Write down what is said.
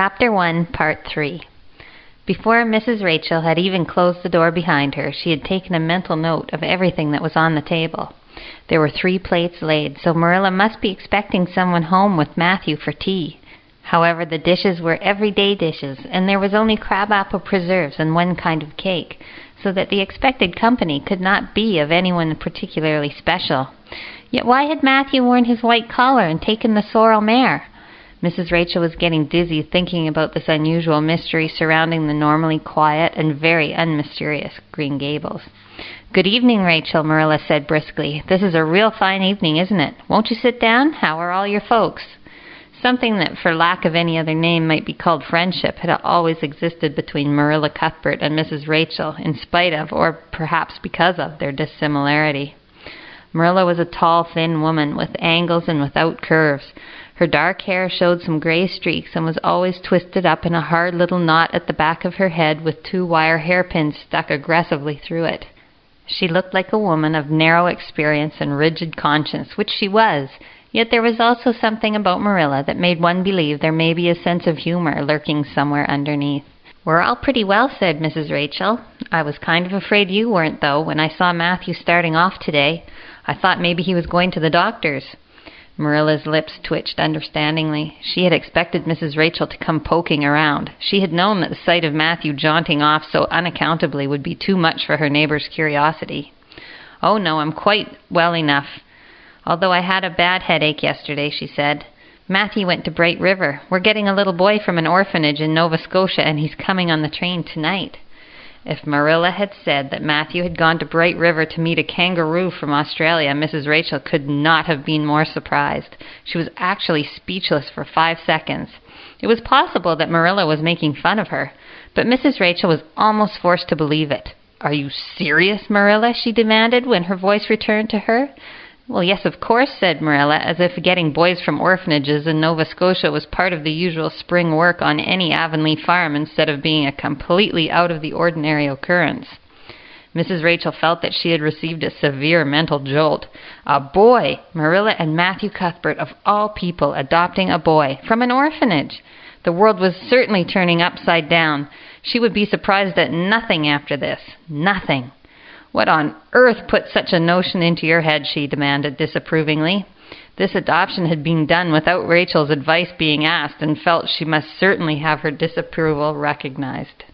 Chapter 1, Part 3 Before Mrs. Rachel had even closed the door behind her, she had taken a mental note of everything that was on the table. There were three plates laid, so Marilla must be expecting someone home with Matthew for tea. However, the dishes were everyday dishes, and there was only crab-apple preserves and one kind of cake, so that the expected company could not be of anyone particularly special. Yet why had Matthew worn his white collar and taken the sorrel mare? Mrs. Rachel was getting dizzy thinking about this unusual mystery surrounding the normally quiet and very unmysterious Green Gables. Good evening, Rachel, Marilla said briskly. This is a real fine evening, isn't it? Won't you sit down? How are all your folks? Something that, for lack of any other name, might be called friendship had always existed between Marilla Cuthbert and Mrs. Rachel, in spite of, or perhaps because of, their dissimilarity. Marilla was a tall, thin woman, with angles and without curves. Her dark hair showed some gray streaks and was always twisted up in a hard little knot at the back of her head with two wire hairpins stuck aggressively through it. She looked like a woman of narrow experience and rigid conscience, which she was, yet there was also something about Marilla that made one believe there may be a sense of humor lurking somewhere underneath. We're all pretty well, said Mrs. Rachel. I was kind of afraid you weren't, though, when I saw Matthew starting off today. I thought maybe he was going to the doctor's. Marilla's lips twitched understandingly. She had expected Mrs. Rachel to come poking around. She had known that the sight of Matthew jaunting off so unaccountably would be too much for her neighbor's curiosity. Oh, no, I'm quite well enough. Although I had a bad headache yesterday, she said. Matthew went to Bright River. We're getting a little boy from an orphanage in Nova Scotia, and he's coming on the train tonight. If Marilla had said that Matthew had gone to Bright River to meet a kangaroo from Australia, Mrs. Rachel could not have been more surprised. She was actually speechless for five seconds. It was possible that Marilla was making fun of her, but Mrs. Rachel was almost forced to believe it. Are you serious, Marilla? she demanded when her voice returned to her. Well, yes, of course, said Marilla, as if getting boys from orphanages in Nova Scotia was part of the usual spring work on any Avonlea farm instead of being a completely out of the ordinary occurrence. Mrs. Rachel felt that she had received a severe mental jolt. A boy! Marilla and Matthew Cuthbert, of all people, adopting a boy from an orphanage! The world was certainly turning upside down. She would be surprised at nothing after this. Nothing. What on earth put such a notion into your head? she demanded disapprovingly. This adoption had been done without Rachel's advice being asked, and felt she must certainly have her disapproval recognized.